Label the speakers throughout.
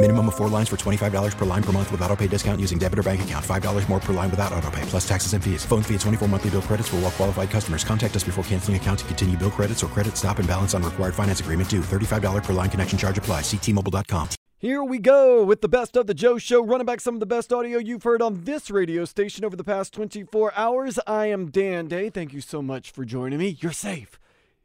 Speaker 1: Minimum of four lines for $25 per line per month with auto pay discount using debit or bank account. $5 more per line without auto pay, plus taxes and fees. Phone fee at 24 monthly bill credits for all well qualified customers. Contact us before canceling account to continue bill credits or credit stop and balance on required finance agreement due. $35 per line connection charge apply. Ctmobile.com.
Speaker 2: Here we go with the best of the Joe Show, running back some of the best audio you've heard on this radio station over the past 24 hours. I am Dan Day. Thank you so much for joining me. You're safe.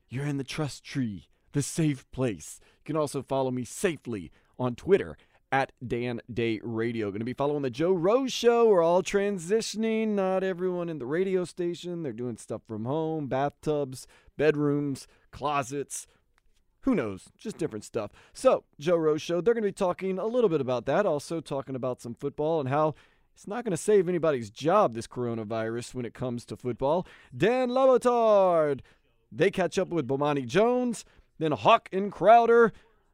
Speaker 2: You're in the trust tree, the safe place. You can also follow me safely on Twitter at Dan Day Radio. Going to be following the Joe Rose Show. We're all transitioning. Not everyone in the radio station. They're doing stuff from home, bathtubs, bedrooms, closets. Who knows? Just different stuff. So, Joe Rose Show, they're going to be talking a little bit about that. Also, talking about some football and how it's not going to save anybody's job, this coronavirus, when it comes to football. Dan Le Batard. They catch up with Bomani Jones, then Hawk and Crowder.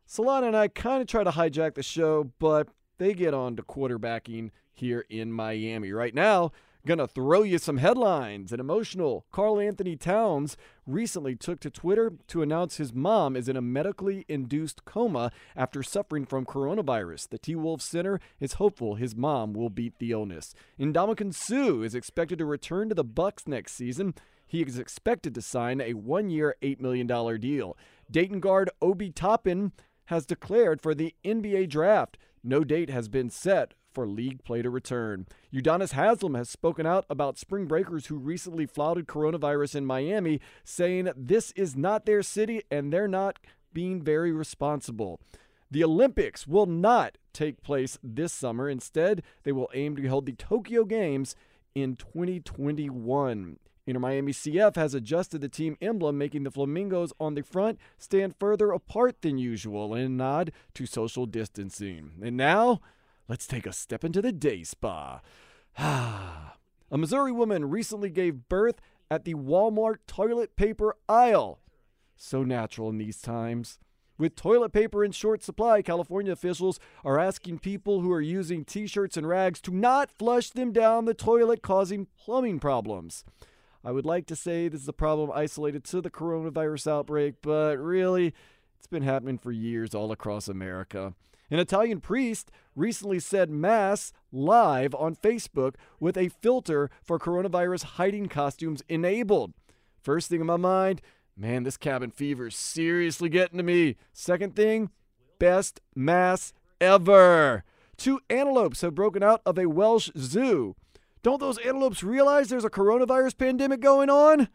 Speaker 2: Solana and I kind of try to hijack the show, but they get on to quarterbacking here in Miami. Right now, gonna throw you some headlines. An emotional Karl-Anthony Towns recently took to Twitter to announce his mom is in a medically induced coma after suffering from coronavirus. The T Wolves center is hopeful his mom will beat the illness. Ndamukong Suh is expected to return to the Bucs next season. He is expected to sign a one-year, $8 million deal. Dayton guard Obi Toppin has declared for the NBA draft. No date has been set for league play to return. Udonis Haslam has spoken out about spring breakers who recently flouted coronavirus in Miami, saying this is not their city and they're not being very responsible. The Olympics will not take place this summer. Instead, they will aim to hold the Tokyo Games in 2021. Inter Miami CF has adjusted the team emblem, making the Flamingos on the front stand further apart than usual in a nod to social distancing. And now, let's take a step into the day spa. a Missouri woman recently gave birth at the Walmart toilet paper aisle. So natural in these times. With toilet paper in short supply, California officials are asking people who are using t shirts and rags to not flush them down the toilet, causing plumbing problems. I would like to say this is a problem isolated to the coronavirus outbreak, but really, it's been happening for years all across America. An Italian priest recently said Mass live on Facebook with a filter for coronavirus hiding costumes enabled. First thing in my mind, man, this cabin fever is seriously getting to me. Second thing, best Mass ever. Two antelopes have broken out of a Welsh zoo. Don't those antelopes realize there's a coronavirus pandemic going on?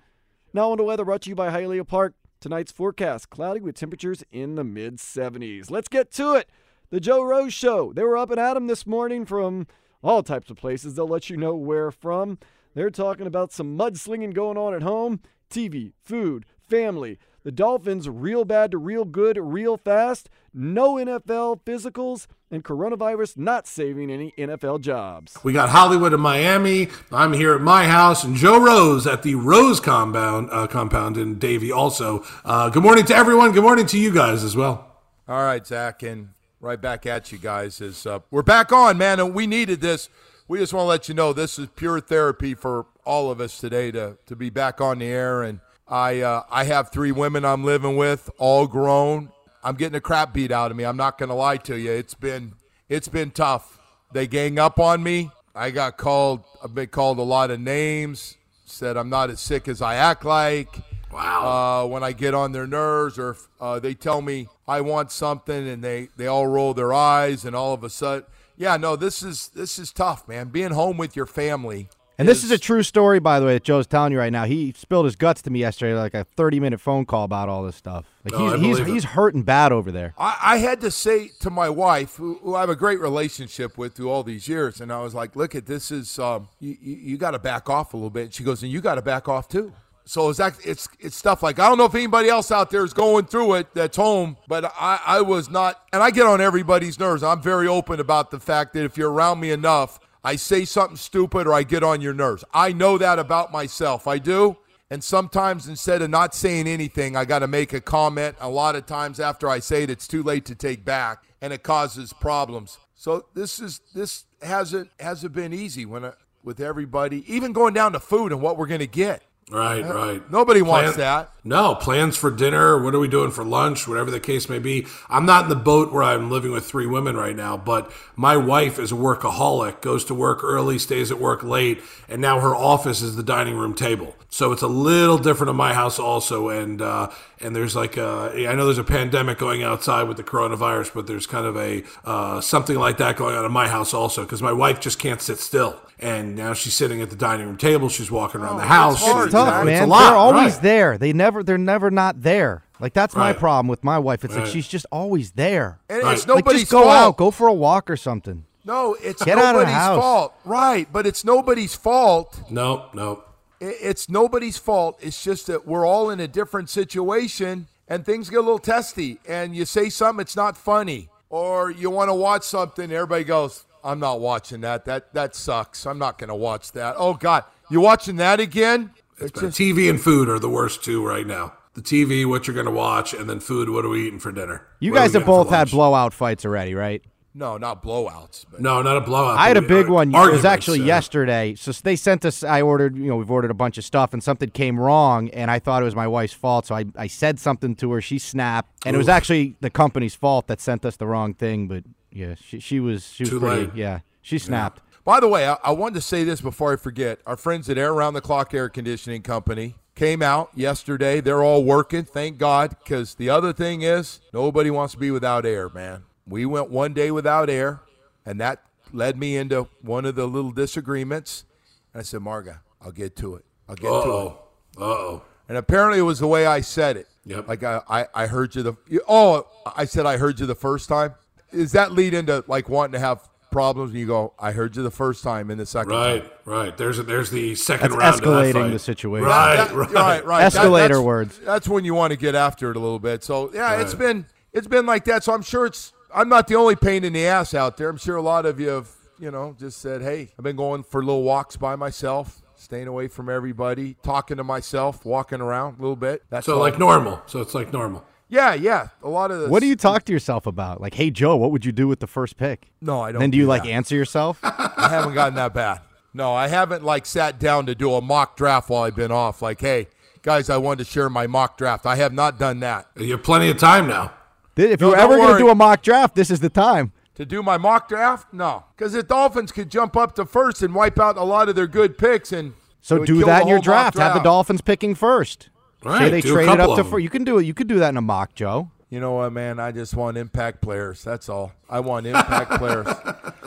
Speaker 2: Now on the weather brought to you by Hialeah Park. Tonight's forecast cloudy with temperatures in the mid 70s. Let's get to it. The Joe Rose Show. They were up and at 'em this morning from all types of places. They'll let you know where from. They're talking about some mudslinging going on at home, TV, food, family. The Dolphins real bad to real good real fast. No NFL physicals and coronavirus not saving any NFL jobs.
Speaker 3: We got Hollywood and Miami. I'm here at my house, and Joe Rose at the Rose Compound uh, compound in Davie. Also, uh, good morning to everyone. Good morning to you guys as well.
Speaker 4: All right, Zach, and right back at you guys. Is uh, we're back on, man, and we needed this. We just want to let you know this is pure therapy for all of us today to to be back on the air and I uh, I have three women I'm living with, all grown. I'm getting the crap beat out of me. I'm not going to lie to you. It's been it's been tough. They gang up on me. I got called. I've been called a lot of names. Said I'm not as sick as I act like.
Speaker 3: Wow.
Speaker 4: Uh, when I get on their nerves, or uh, they tell me I want something, and they they all roll their eyes, and all of a sudden, yeah, no, this is this is tough, man. Being home with your family
Speaker 5: And this is a true story, by the way, that Joe's telling you right now. He spilled his guts to me yesterday, like a 30 minute phone call about all this stuff. Like
Speaker 3: No,
Speaker 5: he's he's, he's hurting bad over there.
Speaker 4: I, I had to say to my wife, who, who I have a great relationship with through all these years, and I was like, "Look at this is um, you, you, you got to back off a little bit." And she goes, "And you got to back off too." So it's it's it's stuff like I don't know if anybody else out there is going through it that's home, but I I was not, and I get on everybody's nerves. I'm very open about the fact that if you're around me enough, I say something stupid or I get on your nerves. I know that about myself. I do. And sometimes instead of not saying anything, I got to make a comment. A lot of times after I say it, it's too late to take back and it causes problems. So this is this hasn't hasn't been easy when I, with everybody, even going down to food and what we're going to get.
Speaker 3: Right, right.
Speaker 4: Nobody wants
Speaker 3: Plan-
Speaker 4: that.
Speaker 3: No, plans for dinner. What are we doing for lunch? Whatever the case may be. I'm not in the boat where I'm living with three women right now, but my wife is a workaholic, goes to work early, stays at work late, and now her office is the dining room table. So it's a little different in my house also. And uh, and there's like a, I know there's a pandemic going outside with the coronavirus, but there's kind of a uh, something like that going on in my house also because my wife just can't sit still. And now she's sitting at the dining room table. She's walking around the house.
Speaker 4: Oh, hard,
Speaker 5: It's
Speaker 3: You
Speaker 5: tough,
Speaker 3: know,
Speaker 4: Zach.
Speaker 3: it's
Speaker 5: man.
Speaker 3: a lot,
Speaker 5: they're always
Speaker 3: right.
Speaker 5: there. They never they're never not there. Like that's my problem with my wife. It's like she's just always there.
Speaker 4: And
Speaker 3: Right.
Speaker 4: it's
Speaker 3: Like,
Speaker 5: Like just go
Speaker 4: fault.
Speaker 5: out, go for a walk or something.
Speaker 4: No, it's
Speaker 5: Get out of the
Speaker 4: nobody's
Speaker 5: house.
Speaker 4: fault. Right, but it's nobody's fault.
Speaker 3: No, no.
Speaker 4: I- It's nobody's fault. It's just that we're all in a different situation and things get a little testy. And you say something, it's not funny. Or you want to watch something, everybody goes, I'm not watching that. That that sucks. I'm not going to watch that. Oh, God. You watching that again? It's
Speaker 3: But TV and food are the worst two right now. The TV, what you're going to watch, and then food, what are we eating for dinner?
Speaker 5: You
Speaker 3: What
Speaker 5: guys have both had blowout fights already, right?
Speaker 4: No, not blowouts. But
Speaker 3: No, not a blowout.
Speaker 5: I had a big one. It was actually
Speaker 3: uh,
Speaker 5: yesterday. So they sent us. I ordered. You know, we've ordered a bunch of stuff, and something came wrong, and I thought it was my wife's fault. So I, I said something to her. She snapped, and it was actually the company's fault that sent us the wrong thing. But yeah, she, she was she was
Speaker 3: Too
Speaker 5: pretty.
Speaker 3: late.
Speaker 5: Yeah, she snapped.
Speaker 4: By the way, I, I wanted to say this before I forget. Our friends at Air Around the Clock Air Conditioning Company came out yesterday. They're all working, thank God, because the other thing is nobody wants to be without air, man. We went one day without air, and that led me into one of the little disagreements. And I said, Marga, I'll get to it. I'll get to it.
Speaker 3: Uh-oh. Uh-oh.
Speaker 4: And apparently it was the way I said it.
Speaker 3: Yep.
Speaker 4: Like I, I, I heard you the oh I said I heard you the first time. Does that lead into like wanting to have problems when you go, I heard you the first time in the second time?
Speaker 3: Right, right. There's a, there's the second
Speaker 5: That's
Speaker 3: round of that
Speaker 5: escalating
Speaker 3: fight.
Speaker 5: the situation.
Speaker 3: Right,
Speaker 4: That-
Speaker 3: right,
Speaker 4: right, right. That-
Speaker 5: Escalator
Speaker 4: that's-
Speaker 5: words.
Speaker 4: That's when you want to get after it a little bit. So yeah, it's
Speaker 3: Right.
Speaker 4: been it's been like that. So I'm sure it's I'm not the only pain in the ass out there. I'm sure a lot of you have you know just said, hey, I've been going for little walks by myself, staying away from everybody, talking to myself, walking around a little bit. That's
Speaker 3: So
Speaker 4: all.
Speaker 3: like normal. So it's like normal.
Speaker 4: yeah, yeah. A lot of this.
Speaker 5: What do you talk to yourself about? Like, hey Joe, what would you do with the first pick?
Speaker 4: No, I don't.
Speaker 5: then do you
Speaker 4: do
Speaker 5: like answer yourself?
Speaker 4: I haven't gotten that bad. No, I haven't like sat down to do a mock draft while I've been off. Like, hey, guys, I wanted to share my mock draft. I have not done that.
Speaker 3: You have plenty of time now.
Speaker 5: If
Speaker 4: No,
Speaker 5: you're ever going to do a mock draft, this is the time.
Speaker 4: To do my mock draft? No. Because the Dolphins could jump up to first and wipe out a lot of their good picks and
Speaker 5: So do that in your
Speaker 4: whole mock
Speaker 5: draft. Have the Dolphins picking first. Say
Speaker 3: Right,
Speaker 5: they
Speaker 3: do a
Speaker 5: traded
Speaker 3: couple
Speaker 5: up to
Speaker 3: of them.
Speaker 5: first. You can do it. You could do that in a mock, Joe.
Speaker 4: You know what, man? I just want impact players. That's all. I want impact players.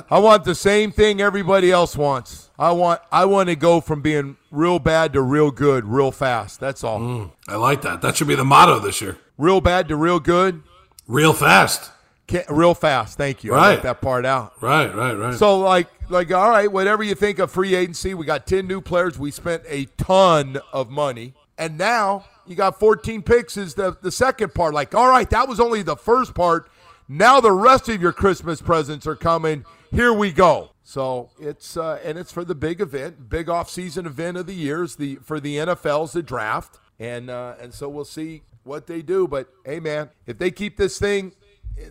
Speaker 4: I want the same thing everybody else wants. I want I want to go from being real bad to real good real fast. That's all.
Speaker 3: Mm, I like that. That should be the motto this year.
Speaker 4: Real bad to real good,
Speaker 3: Real fast.
Speaker 4: Can't, real fast. Thank you.
Speaker 3: Right.
Speaker 4: that part out.
Speaker 3: Right, right, right.
Speaker 4: So like like all right, whatever you think of free agency, we got 10 new players. We spent a ton of money. And now you got 14 picks is the the second part. Like, all right, that was only the first part. Now the rest of your Christmas presents are coming. Here we go. So it's uh, and it's for the big event, big off-season event of the years, the for the NFL's the draft, and uh, and so we'll see what they do. But hey, man, if they keep this thing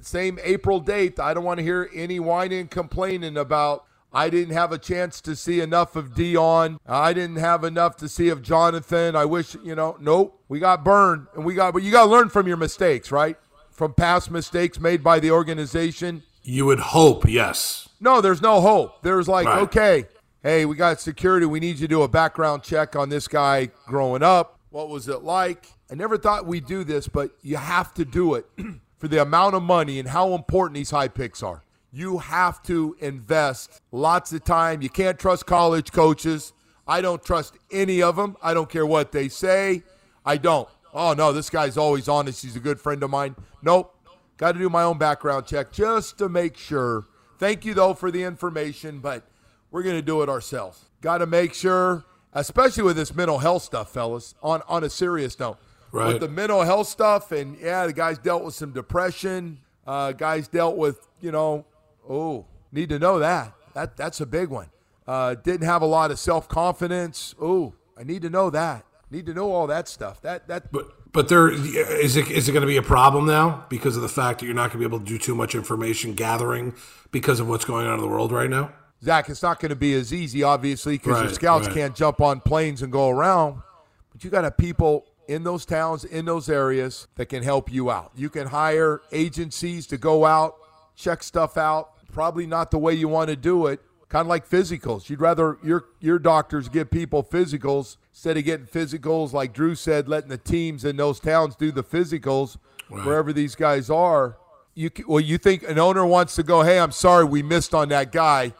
Speaker 4: same April date, I don't want to hear any whining complaining about. I didn't have a chance to see enough of Dion. I didn't have enough to see of Jonathan. I wish, you know, nope. We got burned, and we got. But you got to learn from your mistakes, right? From past mistakes made by the organization.
Speaker 3: you would hope, yes.
Speaker 4: No, there's no hope. There's like,
Speaker 3: Right.
Speaker 4: okay, hey, we got security. We need you to do a background check on this guy growing up. What was it like? I never thought we'd do this, but you have to do it for the amount of money and how important these high picks are. You have to invest lots of time. You can't trust college coaches. I don't trust any of them. I don't care what they say. I don't. Oh, no, this guy's always honest. He's a good friend of mine. Nope. Got to do my own background check just to make sure. Thank you, though, for the information, but we're going to do it ourselves. Got to make sure, especially with this mental health stuff, fellas, on, on a serious note.
Speaker 3: Right.
Speaker 4: With the mental health stuff, and yeah, the guy's dealt with some depression. Uh, guys dealt with, you know, oh, need to know that. That That's a big one. Uh, didn't have a lot of self confidence. Oh, I need to know that. Need to know all that stuff. That that.
Speaker 3: But but there is it is it going to be a problem now because of the fact that you're not going to be able to do too much information gathering because of what's going on in the world right now.
Speaker 4: Zach, it's not going to be as easy, obviously, because
Speaker 3: Right,
Speaker 4: your scouts
Speaker 3: right.
Speaker 4: can't jump on planes and go around. But you got to people in those towns, in those areas that can help you out. You can hire agencies to go out, check stuff out. Probably not the way you want to do it. Kind of like physicals. You'd rather your your doctors give people physicals instead of getting physicals, like Drew said, letting the teams in those towns do the physicals wherever these guys are. You well, you think an owner wants to go? Hey, I'm sorry we missed on that guy.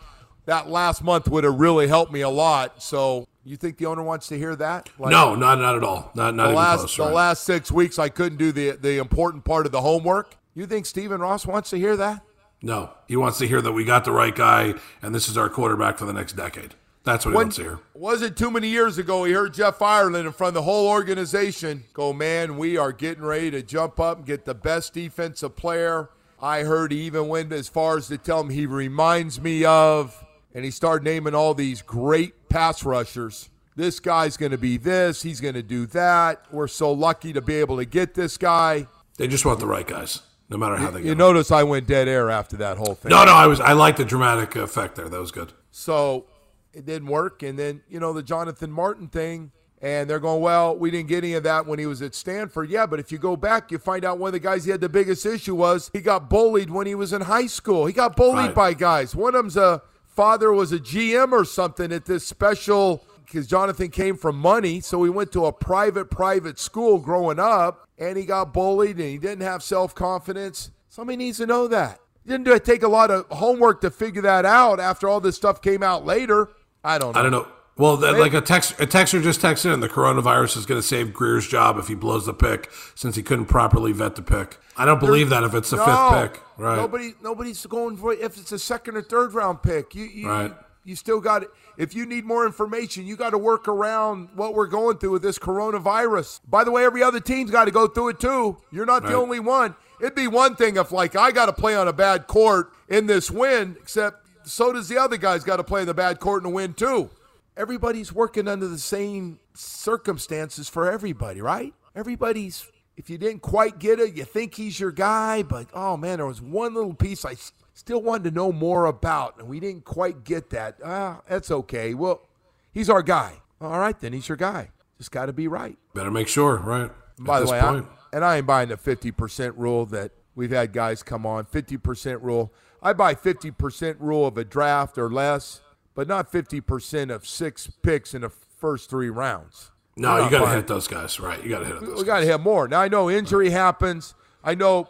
Speaker 4: That last month would have really helped me a lot. So you think the owner wants to hear that? Like,
Speaker 3: no, not not at all. Not not
Speaker 4: the
Speaker 3: even
Speaker 4: last
Speaker 3: close.
Speaker 4: the
Speaker 3: right.
Speaker 4: last six weeks I couldn't do the the important part of the homework. You think Stephen Ross wants to hear that?
Speaker 3: No, he wants to hear that we got the right guy and this is our quarterback for the next decade. That's what he wants to hear.
Speaker 4: wasn't too many years ago he heard Jeff Ireland in front of the whole organization go, man, we are getting ready to jump up and get the best defensive player. I heard he even went as far as to tell him he reminds me of, and he started naming all these great pass rushers. This guy's going to be this. He's going to do that. We're so lucky to be able to get this guy.
Speaker 3: They just want the right guys, no matter how they
Speaker 4: You notice I went dead air after that whole thing.
Speaker 3: No, no, I was I like the dramatic effect there. That was good.
Speaker 4: So it didn't work. And then, you know, the Jonathan Martin thing, and they're going, well, we didn't get any of that when he was at Stanford. Yeah, but if you go back, you find out one of the guys he had the biggest issue was he got bullied when he was in high school. He got bullied
Speaker 3: Right.
Speaker 4: by guys. One of them's a father was a GM or something at this special because Jonathan came from money, so he went to a private private school growing up, and he got bullied, and he didn't have self confidence. Somebody needs to know that. Didn't do- it take a lot of homework to figure that out after all this stuff came out later. I don't know.
Speaker 3: I don't know. Well, that, like a text, a texter just texted in. The coronavirus is going to save Grier's job if he blows the pick, since he couldn't properly vet the pick. I don't believe that if it's the
Speaker 4: No.
Speaker 3: fifth pick, right?
Speaker 4: Nobody, nobody's going for it if it's a second or third round pick. You, you,
Speaker 3: Right.
Speaker 4: you still got it. If you need more information, you got to work around what we're going through with this coronavirus. By the way, every other team's got to go through it too. You're not the only one. It'd be one thing if, like, I got to play on a bad court in this win, except so does the other guy's got to play in the bad court and win too. Everybody's working under the same circumstances for everybody, right? Everybody's. If you didn't quite get it, you think he's your guy, but oh man, there was one little piece I s- still wanted to know more about, and we didn't quite get that. Ah, that's okay. Well, he's our guy. All right, then he's your guy. Just got to be right.
Speaker 3: Better make sure, right?
Speaker 4: By the way, I, and I ain't buying the 50% rule that we've had guys come on. 50% rule. I buy 50% rule of a draft or less, but not 50% of six picks in the first three rounds.
Speaker 3: no, you got to hit those guys, right? You got to hit those.
Speaker 4: we got to hit more. Now I know injury happens. I know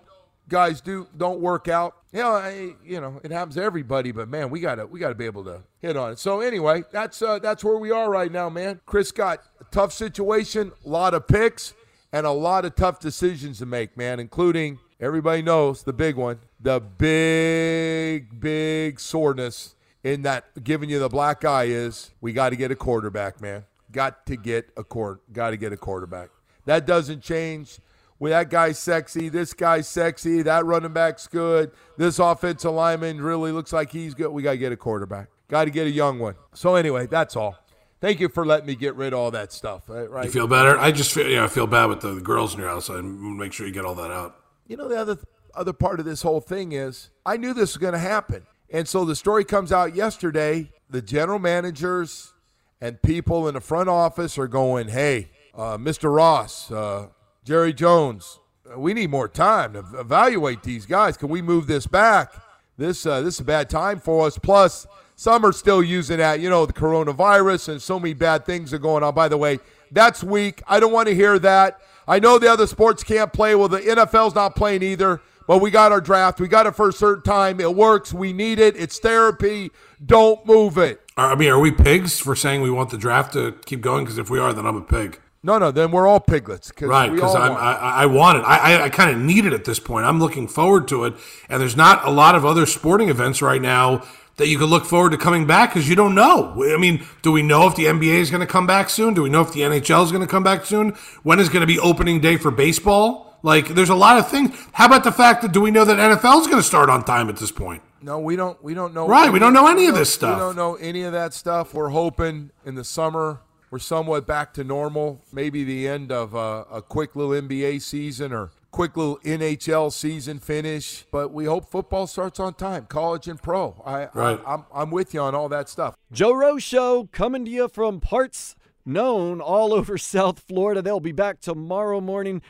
Speaker 4: guys do don't work out. You know, I, you know it happens to everybody. But man, we gotta we gotta be able to hit on it. So anyway, that's uh, that's where we are right now, man. Chris got a tough situation, a lot of picks, and a lot of tough decisions to make, man. Including everybody knows the big one, the big big soreness in that giving you the black eye is we got to get a quarterback, man. Got to get a court. Got to get a quarterback. That doesn't change. Well, that guy's sexy. This guy's sexy. That running back's good. This offensive lineman really looks like he's good. We got to get a quarterback. Got to get a young one. So anyway, that's all. Thank you for letting me get rid of all that stuff. Right? right?
Speaker 3: You feel better? I just feel, you know, I feel bad with the girls in your house. I make sure you get all that out.
Speaker 4: You know, the other other part of this whole thing is I knew this was going to happen, and so the story comes out yesterday. The general managers and people in the front office are going, "Hey, uh, Mr. Ross, uh, Jerry Jones, uh, we need more time to evaluate these guys. Can we move this back? This uh, this is a bad time for us. Plus, some are still using that, you know, the coronavirus and so many bad things are going on. By the way, that's weak. I don't want to hear that. I know the other sports can't play. Well, the NFL's not playing either. Well, we got our draft. We got it for a certain time. It works. We need it. It's therapy. Don't move it.
Speaker 3: I mean, are we pigs for saying we want the draft to keep going? Because if we are, then I'm a pig.
Speaker 4: No, no, then we're all piglets.
Speaker 3: Right, because I, I want it. I, I, I kind of need it at this point. I'm looking forward to it. And there's not a lot of other sporting events right now that you could look forward to coming back because you don't know. I mean, do we know if the NBA is going to come back soon? Do we know if the NHL is going to come back soon? When is going to be opening day for baseball? Like, there's a lot of things. How about the fact that do we know that NFL is going to start on time at this point?
Speaker 4: No, we don't. We don't know.
Speaker 3: Right, any, we don't know any of this stuff.
Speaker 4: We don't know any of that stuff. We're hoping in the summer we're somewhat back to normal. Maybe the end of a, a quick little NBA season or quick little NHL season finish. But we hope football starts on time, college and pro. I,
Speaker 3: right.
Speaker 4: I, I'm, I'm with you on all that stuff.
Speaker 2: Joe Rose Show coming to you from parts known all over South Florida. They'll be back tomorrow morning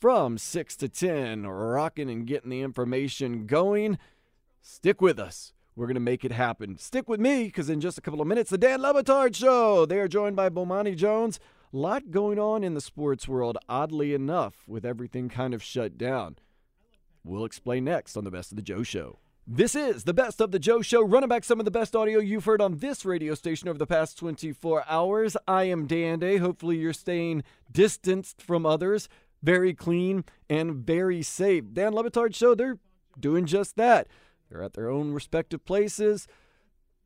Speaker 2: from 6 to 10, rocking and getting the information going. Stick with us. We're going to make it happen. Stick with me because in just a couple of minutes, the Dan Le Batard Show. They are joined by Bomani Jones. A lot going on in the sports world, oddly enough, with everything kind of shut down. We'll explain next on the Best of the Joe Show. This is the Best of the Joe Show, running back some of the best audio you've heard on this radio station over the past 24 hours. I am Dan Day. Hopefully, you're staying distanced from others, very clean and very safe. Dan Le Batard Show, they're doing just that. They're at their own respective places,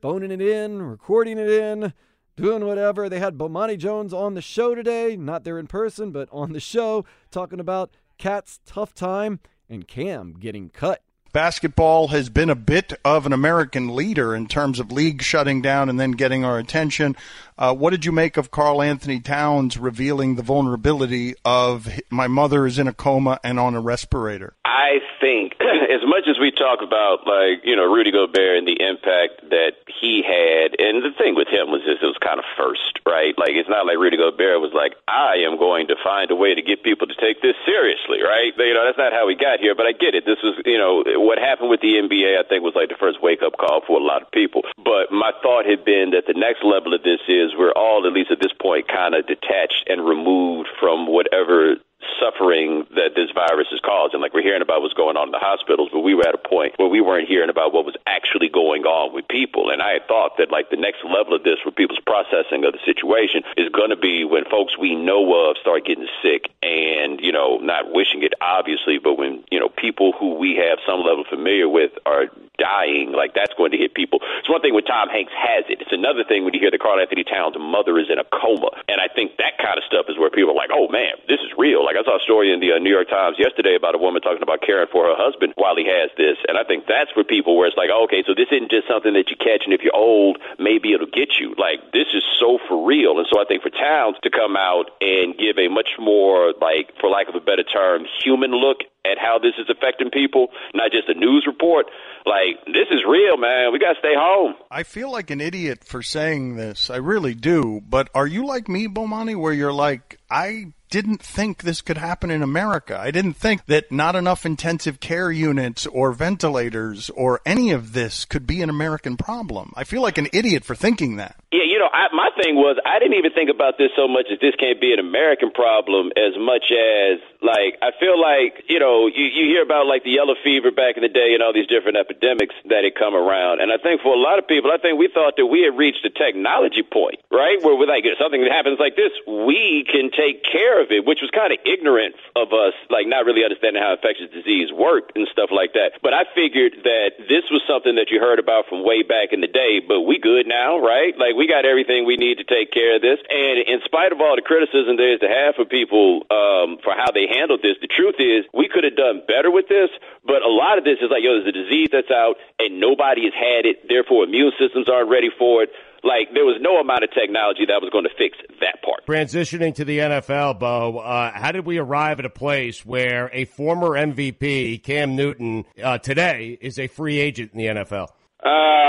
Speaker 2: phoning it in, recording it in, doing whatever. They had Bomani Jones on the show today, not there in person, but on the show, talking about KAT's tough time and Cam getting cut
Speaker 6: basketball has been a bit of an American leader in terms of league shutting down and then getting our attention. Uh, what did you make of Karl-Anthony Towns revealing the vulnerability of my mother is in a coma and on a respirator?
Speaker 7: I think, as much as we talk about, like, you know, Rudy Gobert and the impact that he had, and the thing with him was just it was kind of first, right? Like, it's not like Rudy Gobert was like, I am going to find a way to get people to take this seriously, right? You know, that's not how we got here, but I get it. This was, you know, what happened with the NBA, I think, was like the first wake up call for a lot of people. But my thought had been that the next level of this is we're all, at least at this point, kind of detached and removed from whatever suffering that this virus is causing. Like we're hearing about what's going on in the hospitals, but we were at a point where we weren't hearing about what was actually going on with people. And I had thought that like the next level of this for people's processing of the situation is going to be when folks we know of start getting sick and, you know, not wishing it obviously, but when, you know, people who we have some level familiar with are dying, like that's going to hit people. It's one thing when Tom Hanks has it. It's another thing when you hear that Karl-Anthony Towns' mother is in a coma. And I think that kind of stuff is where people are like, oh man, this is real. Like I saw a story in the uh, New York Times yesterday about a woman talking about caring for her husband while he has this. And I think that's for people where it's like, oh, okay, so this isn't just something that you catch, and if you're old, maybe it'll get you. Like this is so for real. And so I think for Towns to come out and give a much more like, for lack of a better term, human look at how this is affecting people, not just a news report. Like, this is real, man. We got to stay home.
Speaker 6: I feel like an idiot for saying this. I really do. But are you like me, Bomani, where you're like, I didn't think this could happen in America. I didn't think that not enough intensive care units or ventilators or any of this could be an American problem. I feel like an idiot for thinking that.
Speaker 7: Yeah, you know, I, my thing was I didn't even think about this so much as this can't be an American problem as much as like I feel like you know you, you hear about like the yellow fever back in the day and all these different epidemics that had come around, and I think for a lot of people, I think we thought that we had reached a technology point, right, where we're like if something that happens like this, we can take care of it, which was kind of ignorant of us, like not really understanding how infectious disease worked and stuff like that. But I figured that this was something that you heard about from way back in the day, but we good now, right? Like we got everything we need to take care of this, and in spite of all the criticism there is to have for people um, for how they handled this. The truth is, we could have done better with this, but a lot of this is like, yo, there's a disease that's out and nobody has had it, therefore immune systems aren't ready for it. Like there was no amount of technology that was going to fix that part.
Speaker 8: Transitioning to the NFL, Bo, uh, how did we arrive at a place where a former MVP, Cam Newton, uh, today is a free agent in the NFL?
Speaker 7: Uh,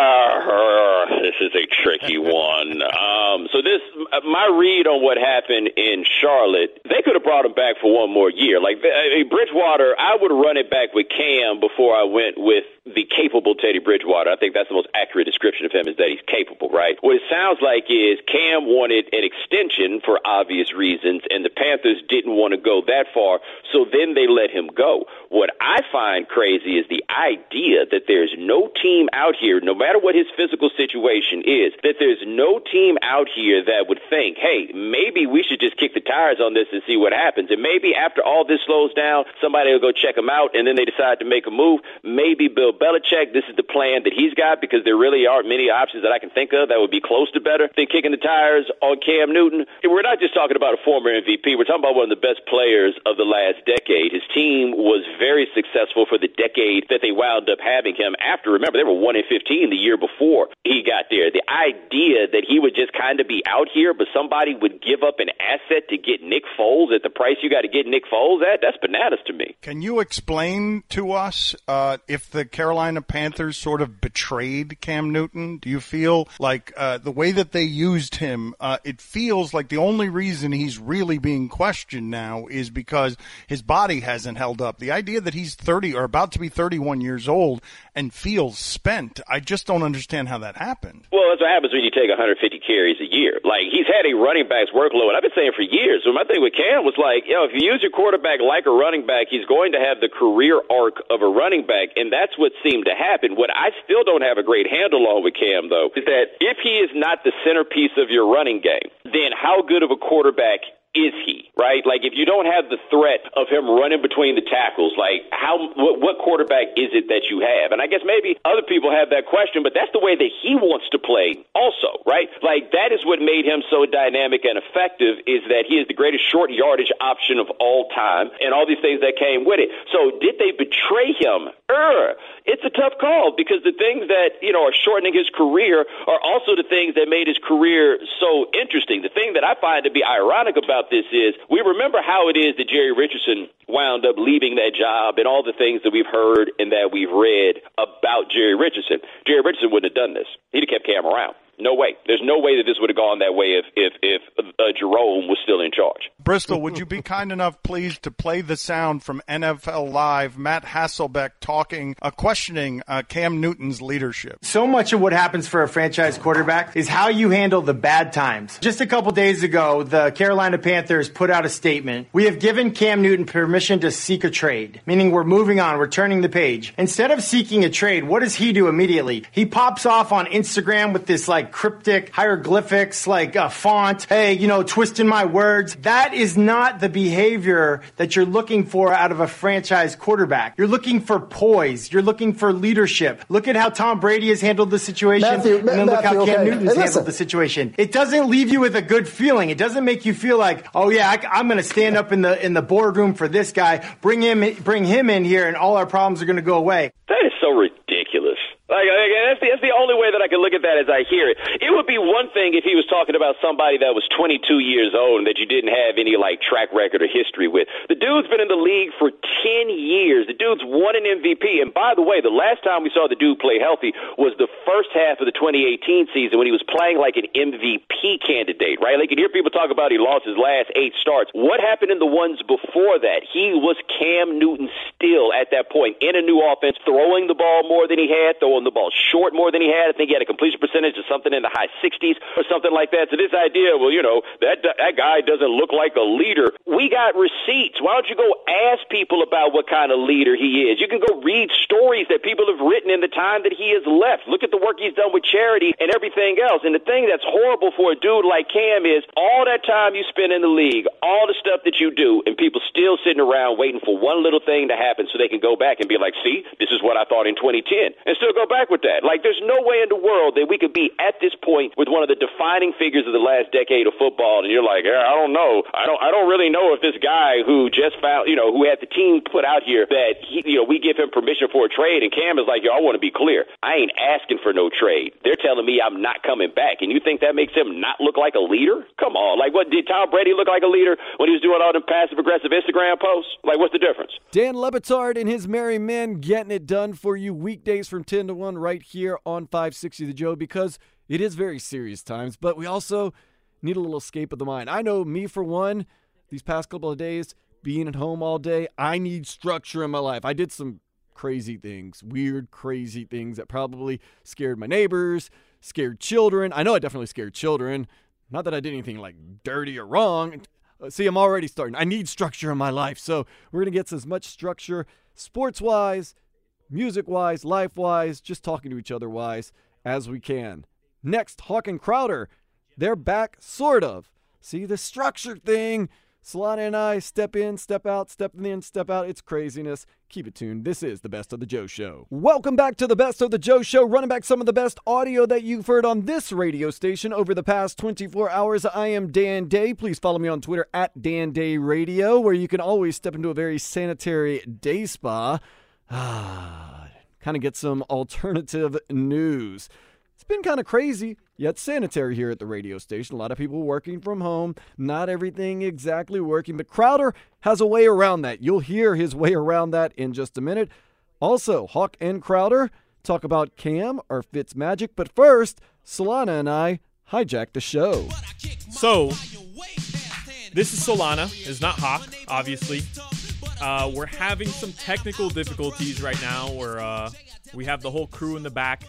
Speaker 7: this is a tricky one. Um, so this, my read on what happened in Charlotte, they could have brought him back for one more year. Like Bridgewater, I would run it back with Cam before I went with the capable Teddy Bridgewater. I think that's the most accurate description of him is that he's capable, right? What it sounds like is Cam wanted an extension for obvious reasons, and the Panthers didn't want to go that far, so then they let him go. What I find crazy is the idea that there's no team out here, no matter what his physical situation is, that there's no team out here that would think, hey, maybe we should just kick the tires on this and see what happens. And maybe after all this slows down, somebody will go check them out, and then they decide to make a move. Maybe Bill Belichick, this is the plan that he's got because there really aren't many options that I can think of that would be close to better than kicking the tires on Cam Newton. We're not just talking about a former MVP. We're talking about one of the best players of the last decade. His team was very successful for the decade that they wound up having him after. Remember, they were 1 in 15 the year before he got there. The idea that he would just kind of be out here, but somebody would give up an asset to get Nick Foles at the price you got to get Nick Foles at, that's bananas to me.
Speaker 6: Can you explain to us uh, if the Carolina Panthers sort of betrayed Cam Newton? Do you feel like uh, the way that they used him, uh, it feels like the only reason he's really being questioned now is because his body hasn't held up. The idea that he's 30 or about to be 31 years old and feels spent, I just don't understand how that happened.
Speaker 7: Well, that's what happens when you take 150 carries a year. Like he's had a running back's workload. And I've been saying for years. So my thing with Cam was like, you know, if you use your quarterback like a running back, he's going to have the career arc of a running back, and that's what seemed to happen. What I still don't have a great handle on with Cam though is that if he is not the centerpiece of your running game, then how good of a quarterback is he, right? Like if you don't have the threat of him running between the tackles, like how what, what quarterback is it that you have? And I guess maybe other people have that question, but that's the way that he wants to play also, right? Like that is what made him so dynamic and effective is that he is the greatest short yardage option of all time and all these things that came with it. So did they betray him? Er, it's a tough call because the things that, you know, are shortening his career are also the things that made his career so interesting. The thing that I find to be ironic about this is we remember how it is that Jerry Richardson wound up leaving that job and all the things that we've heard and that we've read about Jerry Richardson. Jerry Richardson wouldn't have done this. He'd have kept Cam around. No way. There's no way that this would have gone that way if if if uh, Jerome was still in charge.
Speaker 6: Bristol, would you be kind enough, please, to play the sound from NFL Live, Matt Hasselbeck talking, uh, questioning uh, Cam Newton's leadership?
Speaker 9: So much of what happens for a franchise quarterback is how you handle the bad times. Just a couple days ago, the Carolina Panthers put out a statement. We have given Cam Newton permission to seek a trade, meaning we're moving on, we're turning the page. Instead of seeking a trade, what does he do immediately? He pops off on Instagram with this like cryptic hieroglyphics, like a font. Hey, you know, twisting my words. That is not the behavior that you're looking for out of a franchise quarterback. You're looking for poise. You're looking for leadership. Look at how Tom Brady has handled the situation,
Speaker 10: Matthew,
Speaker 9: and then look
Speaker 10: Matthew,
Speaker 9: how Cam
Speaker 10: okay.
Speaker 9: Newton's
Speaker 10: Hey,
Speaker 9: handled the situation. It doesn't leave you with a good feeling. It doesn't make you feel like, oh yeah, I, am going to stand up in the in the boardroom for this guy, bring him bring him in here, and all our problems are going to go away.
Speaker 7: That is so ridiculous. Like, that's, the, that's the only way that I can look at that as I hear it. It would be one thing if he was talking about somebody that was 22 years old and that you didn't have any like track record or history with. The dude's been in the league for 10 years. The dude's won an MVP. And by the way, the last time we saw the dude play healthy was the first half of the 2018 season when he was playing like an MVP candidate, right? Like you hear people talk about he lost his last eight starts. What happened in the ones before that? He was Cam Newton still at that point in a new offense, throwing the ball more than he had, throwing the ball short more than he had. I think he had a completion percentage of something in the high 60s or something like that. So this idea, well, you know, that that guy doesn't look like a leader. We got receipts. Why don't you go ask people about what kind of leader he is? You can go read stories that people have written in the time that he has left. Look at the work he's done with charity and everything else. And the thing that's horrible for a dude like Cam is all that time you spend in the league, all the stuff that you do, and people still sitting around waiting for one little thing to happen so they can go back and be like, see, this is what I thought in 2010, and still go back with that. Like, there's no way in the world that we could be at this point with one of the defining figures of the last decade of football, and you're like, I don't know, I don't, I don't really know if this guy who just found, you know, who had the team put out here that he, you know, we give him permission for a trade, and Cam is like, yo, I want to be clear, I ain't asking for no trade. They're telling me I'm not coming back, and you think that makes him not look like a leader? Come on, like, what did Tom Brady look like a leader when he was doing all them passive aggressive Instagram posts? Like, what's the difference?
Speaker 2: Dan Le Batard and his merry men getting it done for you weekdays from 10 to 1 right here on 560 The Joe because it is very serious times, but we also need a little escape of the mind. I know me, for one, these past couple of days, being at home all day, I need structure in my life. I did some crazy things, weird, crazy things that probably scared my neighbors, scared children. I know I definitely scared children. Not that I did anything like dirty or wrong. Uh, see, I'm already starting. I need structure in my life. So we're going to get as much structure, sports wise, music wise, life wise, just talking to each other wise as we can. Next, Hawk and Crowder. They're back, sort of. See, the structure thing. Solana and I step in, step out, step in, step out. It's craziness. Keep it tuned. This is the Best of the Joe Show. Welcome back to the Best of the Joe Show, running back some of the best audio that you've heard on this radio station over the past 24 hours. I am Dan Day. Please follow me on Twitter at Dan Day Radio, where you can always step into a very sanitary day spa. Ah, kind of get some alternative news. It's been kind of crazy, yet sanitary here at the radio station. A lot of people working from home, not everything exactly working, but Crowder has a way around that. You'll hear his way around that in just a minute. Also, Hawk and Crowder talk about Cam or Fitz Magic, but first, Solana and I hijack the show.
Speaker 10: So, this is Solana, is not Hawk, obviously. Uh, we're having some technical difficulties right now where uh, we have the whole crew in the back.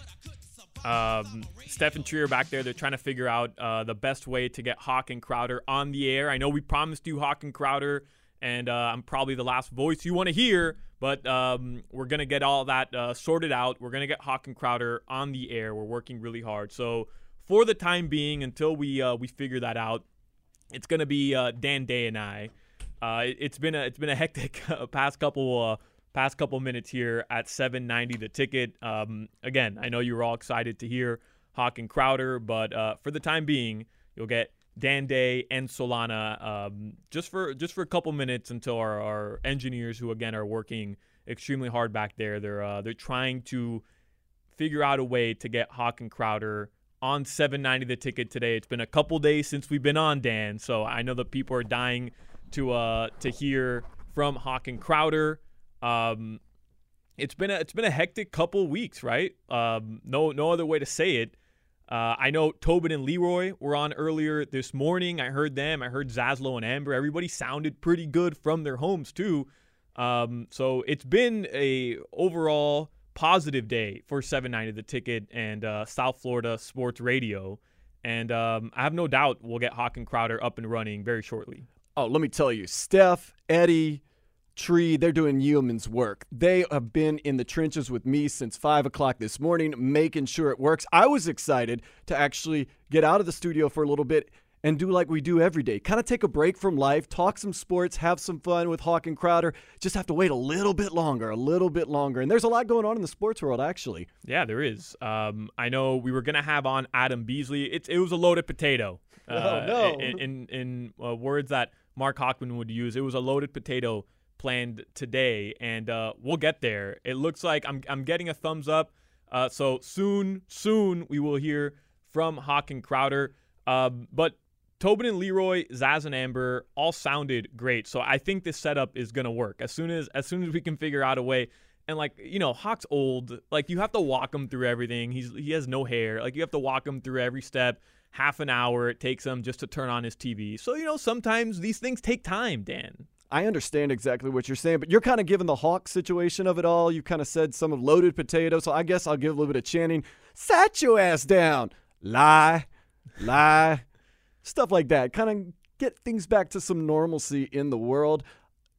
Speaker 10: Um, Steph and Tree are back there. They're trying to figure out uh, the best way to get Hawk and Crowder on the air. I know we promised you Hawk and Crowder, and uh, I'm probably the last voice you want to hear, but um, we're going to get all that uh, sorted out. We're going to get Hawk and Crowder on the air. We're working really hard. So, for the time being, until we uh, we figure that out, it's going to be Dan Day and I. Uh, it, has been a it's been a hectic past couple uh, past couple minutes here at 790 the ticket. Um, again, I know you were all excited to hear Hawk and Crowder, but uh, for the time being, you'll get Dan Day and Solana um, just for just for a couple minutes until our, our engineers, who again are working extremely hard back there, they're uh, they're trying to figure out a way to get Hawk and Crowder on 790 the ticket today. It's been a couple days since we've been on Dan, so I know that people are dying to uh to hear from Hawk and Crowder. Um, it's been a it's been a hectic couple weeks, right? Um, no no other way to say it. Uh, I know Tobin and Leroy were on earlier this morning. I heard them. I heard Zaslow and Amber. Everybody sounded pretty good from their homes too. Um, so it's been a overall positive day for 790 the ticket and uh, South Florida Sports Radio. And um, I have no doubt we'll get Hawk and Crowder up and running very shortly.
Speaker 2: Oh, let me tell you, Steph, Eddie, Tree, they're doing yeoman's work. They have been in the trenches with me since five o'clock this morning, making sure it works. I was excited to actually get out of the studio for a little bit and do like we do every day. Kind of take a break from life, talk some sports, have some fun with Hawk and Crowder. Just have to wait a little bit longer, a little bit longer. And there's a lot going on in the sports world, actually.
Speaker 10: Yeah, there is. Um, I know we were going to have on Adam Beasley. It, it was a loaded potato.
Speaker 2: Oh, uh, oh, no.
Speaker 10: In, in, in uh, words that Marc Hochman would use. It was a loaded potato planned today, and uh, we'll get there. It looks like I'm, I'm getting a thumbs up. Uh, so soon, soon we will hear from Hawk and Crowder. Um, but Tobin and Leroy, Zaz and Amber all sounded great. So I think this setup is gonna work. As soon as as soon as we can figure out a way. And like you know, Hawk's old. Like you have to walk him through everything. He's he has no hair. Like you have to walk him through every step half an hour it takes him just to turn on his TV. So, you know, sometimes these things take time, Dan.
Speaker 2: I understand exactly what you're saying, but you're kind of giving the Hawk situation of it all. You kind of said some of loaded potato, so I guess I'll give a little bit of chanting. Sat your ass down. Lie, lie, stuff like that. Kind of get things back to some normalcy in the world.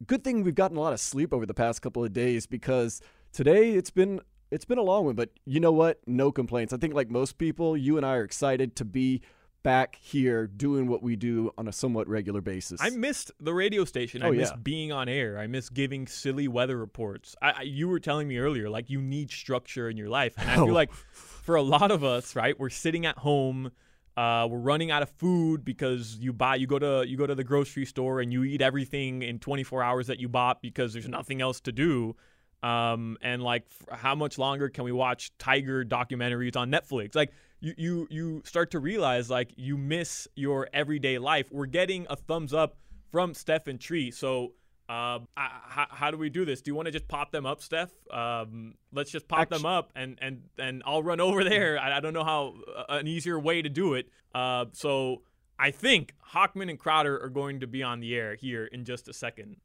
Speaker 2: Good thing we've gotten a lot of sleep over the past couple of days because today it's been it's been a long one, but you know what? No complaints. I think, like most people, you and I are excited to be back here doing what we do on a somewhat regular basis.
Speaker 10: I missed the radio station.
Speaker 2: Oh,
Speaker 10: I miss
Speaker 2: yeah.
Speaker 10: being on air. I miss giving silly weather reports. I, I, you were telling me earlier, like you need structure in your life, and I
Speaker 2: Oh.
Speaker 10: feel like for a lot of us, right, we're sitting at home. Uh, we're running out of food because you buy you go to you go to the grocery store and you eat everything in 24 hours that you bought because there's nothing else to do. Um, and like, f- how much longer can we watch tiger documentaries on Netflix? Like, you you you start to realize like you miss your everyday life. We're getting a thumbs up from Steph and Tree. So, uh, I, how, how do we do this? Do you want to just pop them up, Steph? Um, let's just pop them up, and and and I'll run over there. I, I don't know how uh, an easier way to do it. Uh, so I think Hochman and Crowder are going to be on the air here in just a second.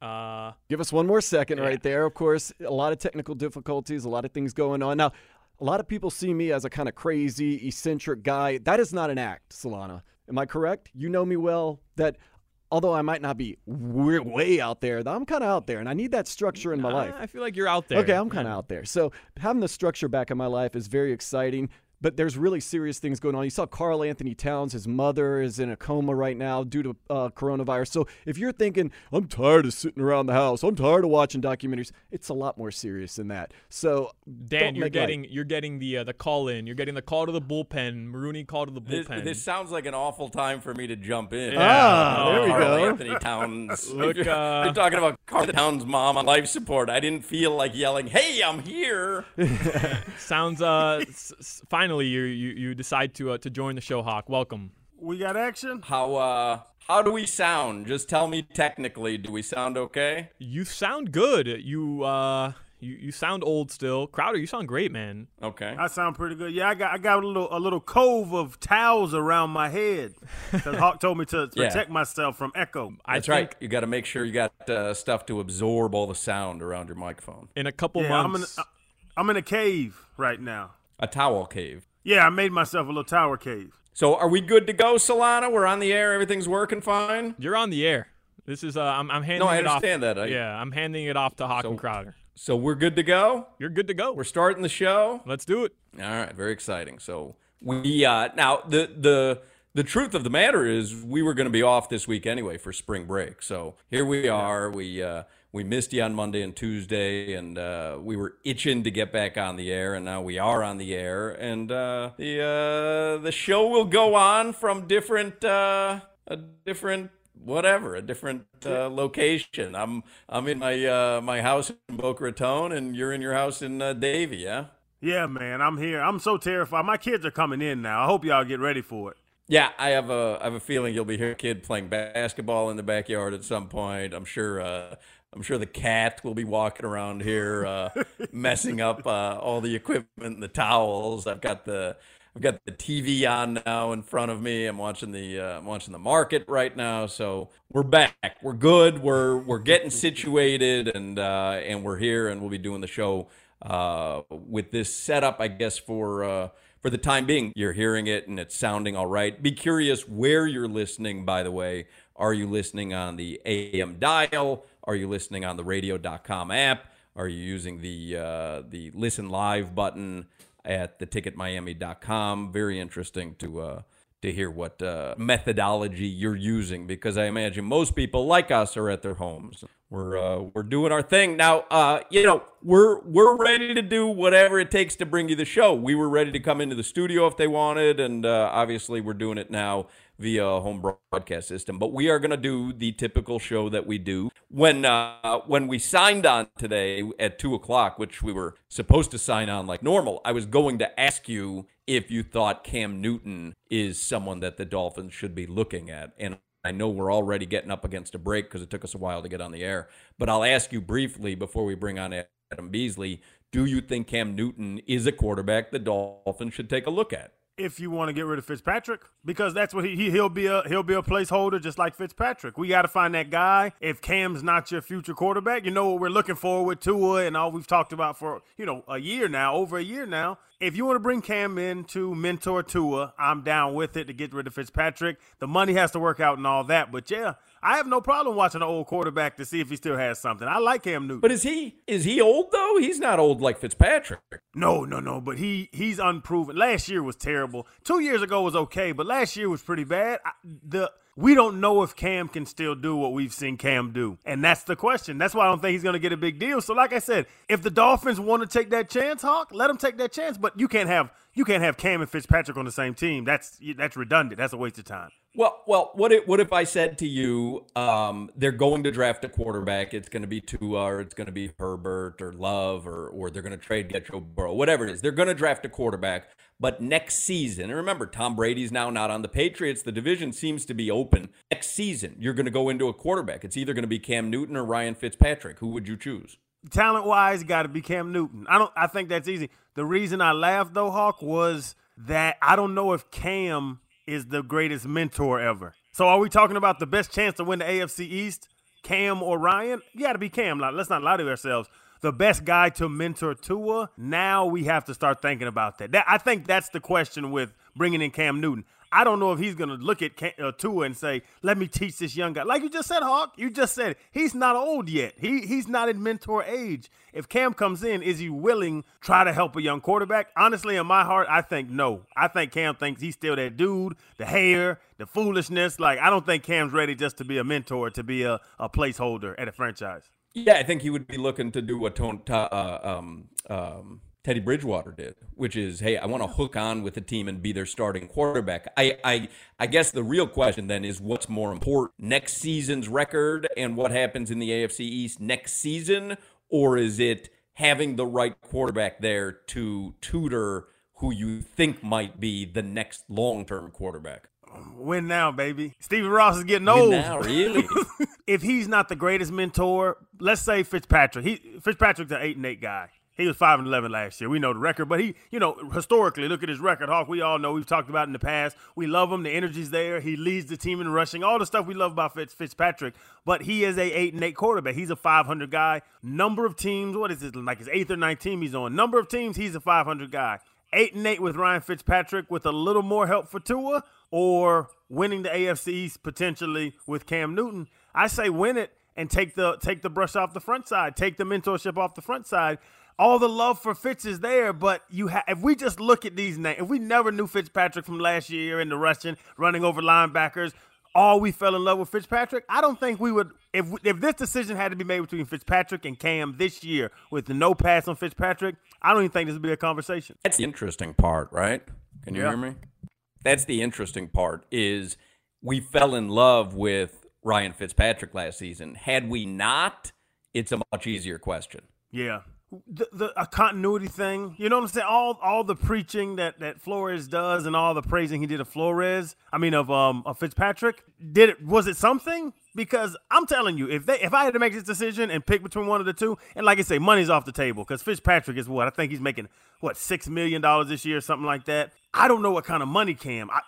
Speaker 10: Uh,
Speaker 2: Give us one more second
Speaker 10: Yeah.
Speaker 2: right there. Of course, a lot of technical difficulties, a lot of things going on. Now, a lot of people see me as a kind of crazy, eccentric guy. That is not an act, Solana. Am I correct? You know me well that although I might not be way, way out there, I'm kind of out there and I need that structure in my life.
Speaker 10: I feel like you're out there.
Speaker 2: Okay, I'm kind of out there. So having the structure back in my life is very exciting. But there's really serious things going on. You saw Karl-Anthony Towns, his mother is in a coma right now due to uh, coronavirus. So if you're thinking, I'm tired of sitting around the house, I'm tired of watching documentaries, it's a lot more serious than that. So
Speaker 10: Dan, you're
Speaker 2: make light.
Speaker 10: getting you're getting the uh, the call in. You're getting the call to the bullpen. Maroney call to the bullpen.
Speaker 11: this sounds like an awful time for me to jump in.
Speaker 10: Yeah. Ah, there we
Speaker 11: Carl
Speaker 10: go.
Speaker 11: Anthony Towns.
Speaker 10: Look,
Speaker 11: you're,
Speaker 10: uh,
Speaker 11: you're talking about Karl Towns' mom on life support. I didn't feel like yelling, "Hey, I'm here."
Speaker 10: Sounds uh s- s- finally you you you decide to uh, to join the show Hawk. Welcome.
Speaker 11: We got action. How uh how do we sound? Just tell me technically. Do we sound okay?
Speaker 10: You sound good. You uh you, you sound old still. Crowder, you sound great, man.
Speaker 11: Okay.
Speaker 12: I sound pretty good. Yeah, I got I got a little a little cove of towels around my head because Hawk told me to
Speaker 11: Yeah.
Speaker 12: protect myself from echo.
Speaker 11: That's right. You got to make sure you got uh, stuff to absorb all the sound around your microphone.
Speaker 10: In a couple
Speaker 12: Yeah, I'm in, a, I'm in a cave right now.
Speaker 11: A towel cave.
Speaker 12: Yeah, I made myself a little tower cave.
Speaker 11: So are we good to go, Solana? We're on the air. Everything's working fine.
Speaker 10: You're on the air. This is uh I'm I'm handing
Speaker 11: No, I
Speaker 10: it off.
Speaker 11: understand that. I-
Speaker 10: yeah, I'm handing it off to Hawk and Crowder.
Speaker 11: So we're good to go.
Speaker 10: You're good to go.
Speaker 11: We're starting the show.
Speaker 10: Let's do it.
Speaker 11: All right, very exciting. So we uh, now the the the truth of the matter is we were going to be off this week anyway for spring break. So here we are. We uh, we missed you on Monday and Tuesday, and uh, we were itching to get back on the air, and now we are on the air, and uh, the uh, the show will go on from different uh, a different whatever a different uh, location. I'm I'm in my uh, my house in Boca Raton, and you're in your house in uh, Davie, yeah.
Speaker 12: Yeah, man, I'm here. I'm so terrified. My kids are coming in now. I hope y'all get ready for it.
Speaker 11: Yeah, I have a I have a feeling you'll be here, kid playing basketball in the backyard at some point. I'm sure uh, I'm sure the cat will be walking around here uh, messing up uh, all the equipment and the towels. I've got the I've got the TV on now in front of me. I'm watching the uh, I'm watching the market right now. So we're back. We're good. We're we're getting situated and uh, and we're here and we'll be doing the show uh, with this setup, I guess for uh, for the time being. You're hearing it and it's sounding all right. Be curious where you're listening. By the way, are you listening on the AM dial? Are you listening on the Radio.com app? Are you using the uh, the Listen Live button at theticketmiami.com? Very interesting to uh, to hear what uh, methodology you're using because I imagine most people like us are at their homes. We're uh, we're doing our thing now. Uh, you know, we're we're ready to do whatever it takes to bring you the show. We were ready to come into the studio if they wanted, and uh, obviously we're doing it now via home broadcast system. But we are going to do the typical show that we do when uh, when we signed on today at two o'clock, which we were supposed to sign on like normal. I was going to ask you if you thought Cam Newton is someone that the Dolphins should be looking at, and I know we're already getting up against a break because it took us a while to get on the air. But I'll ask you briefly before we bring on Adam Beasley. Do you think Cam Newton is a quarterback the Dolphins should take a look at?
Speaker 12: If you want to get rid of Fitzpatrick, because that's what he, he he'll be a he'll be a placeholder just like Fitzpatrick. We got to find that guy. If Cam's not your future quarterback, you know what we're looking for with Tua and all we've talked about for you know a year now, over a year now. If you want to bring Cam in to mentor Tua, I'm down with it to get rid of Fitzpatrick. The money has to work out and all that, but yeah, I have no problem watching an old quarterback to see if he still has something. I like Cam Newton.
Speaker 11: But is he is he old though? He's not old like Fitzpatrick.
Speaker 12: No, no, no. But he he's unproven. Last year was terrible. Two years ago was okay, but last year was pretty bad. I, the we don't know if Cam can still do what we've seen Cam do, and that's the question. That's why I don't think he's going to get a big deal. So, like I said, if the Dolphins want to take that chance, Hawk, let them take that chance. But you can't have you can't have Cam and Fitzpatrick on the same team. That's that's redundant. That's a waste of time.
Speaker 11: Well, well, what if what if I said to you, um, they're going to draft a quarterback? It's going to be Tua, or it's going to be Herbert, or Love, or or they're going to trade get Burrow, whatever it is. They're going to draft a quarterback, but next season, and remember, Tom Brady's now not on the Patriots. The division seems to be open. Next season, you're going to go into a quarterback. It's either going to be Cam Newton or Ryan Fitzpatrick. Who would you choose?
Speaker 12: Talent wise, got to be Cam Newton. I don't. I think that's easy. The reason I laughed though, Hawk, was that I don't know if Cam is the greatest mentor ever. So are we talking about the best chance to win the AFC East? Cam or Ryan? You got to be Cam. Let's not lie to ourselves. The best guy to mentor Tua. Now we have to start thinking about that. that I think that's the question with bringing in Cam Newton. I don't know if he's going to look at uh, Tua and say, "Let me teach this young guy." Like you just said, Hawk. You just said he's not old yet. He he's not in mentor age. If Cam comes in, is he willing try to help a young quarterback? Honestly, in my heart, I think no. I think Cam thinks he's still that dude, the hair, the foolishness. Like I don't think Cam's ready just to be a mentor, to be a, a placeholder at a franchise.
Speaker 11: Yeah, I think he would be looking to do what Tone, uh, um, um, Teddy Bridgewater did, which is, hey, I want to hook on with the team and be their starting quarterback. I, I, I guess the real question then is what's more important, next season's record and what happens in the AFC East next season, or is it having the right quarterback there to tutor who you think might be the next long-term quarterback?
Speaker 12: Win now, baby. Stephen Ross is getting old.
Speaker 11: Win now, really?
Speaker 12: if he's not the greatest mentor, let's say Fitzpatrick. He Fitzpatrick's an eight and eight guy. He was five and eleven last year. We know the record, but he, you know, historically, look at his record. Hawk, we all know we've talked about in the past. We love him. The energy's there. He leads the team in rushing. All the stuff we love about Fitz, Fitzpatrick. But he is a eight and eight quarterback. He's a five hundred guy. Number of teams. What is it like? His eighth or ninth team he's on. Number of teams. He's a five hundred guy. Eight and eight with Ryan Fitzpatrick with a little more help for Tua, or winning the AFC East potentially with Cam Newton. I say win it and take the take the brush off the front side. Take the mentorship off the front side all the love for Fitz is there, but you have if we just look at these names, if we never knew Fitzpatrick from last year in the rushing, running over linebackers, all we fell in love with Fitzpatrick, I don't think we would if if this decision had to be made between Fitzpatrick and Cam this year with no pass on Fitzpatrick, I don't even think this would be a conversation.
Speaker 11: That's the interesting part, right? Can you
Speaker 12: Yeah.
Speaker 11: hear me? That's the interesting part is we fell in love with Ryan Fitzpatrick last season. Had we not, it's a much easier question.
Speaker 12: Yeah. The, the a continuity thing, you know what I'm saying? All all the preaching that that Flores does and all the praising he did of Flores, I mean of um of Fitzpatrick, did it was it something? Because I'm telling you, if they if I had to make this decision and pick between one of the two, and like I say, money's off the table because Fitzpatrick is what I think he's making what six million dollars this year, or something like that. I don't know what kind of money Cam. I,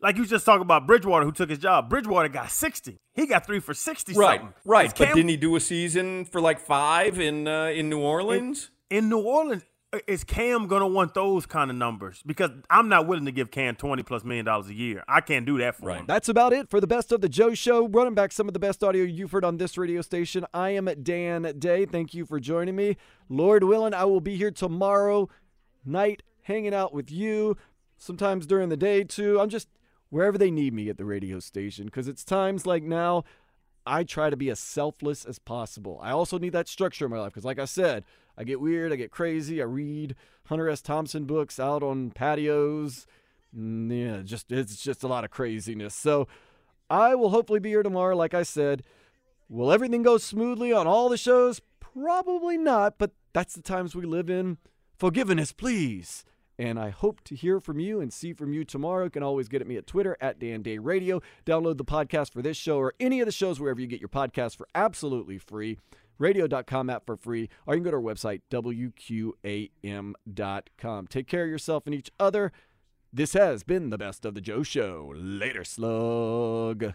Speaker 12: like you just talked about Bridgewater, who took his job. Bridgewater got sixty. He got three for sixty.
Speaker 11: Right,
Speaker 12: something.
Speaker 11: right.
Speaker 12: Is
Speaker 11: But didn't he do a season for like five in uh, in New Orleans?
Speaker 12: in New Orleans, is Cam gonna want those kind of numbers? Because I'm not willing to give Cam twenty plus million dollars a year. I can't do that for him.
Speaker 2: That's about it for the best of the Joe Show. Running back some of the best audio you've heard on this radio station. I am Dan Day. Thank you for joining me. Lord willing, I will be here tomorrow night hanging out with you. Sometimes during the day too. I'm just wherever they need me at the radio station because it's times like now I try to be as selfless as possible. I also need that structure in my life because, like I said, I get weird, I get crazy. I read Hunter S. Thompson books out on patios. Mm, Yeah, just it's just a lot of craziness. So I will hopefully be here tomorrow. Like I said, will everything go smoothly on all the shows? Probably not, but that's the times we live in. Forgiveness, please. And I hope to hear from you and see from you tomorrow. You can always get at me at Twitter at Dan Day Radio. Download the podcast for this show or any of the shows wherever you get your podcast for absolutely free. Radio.com app for free, or you can go to our website, WQAM.com. Take care of yourself and each other. This has been the best of the Joe Show. Later, slug.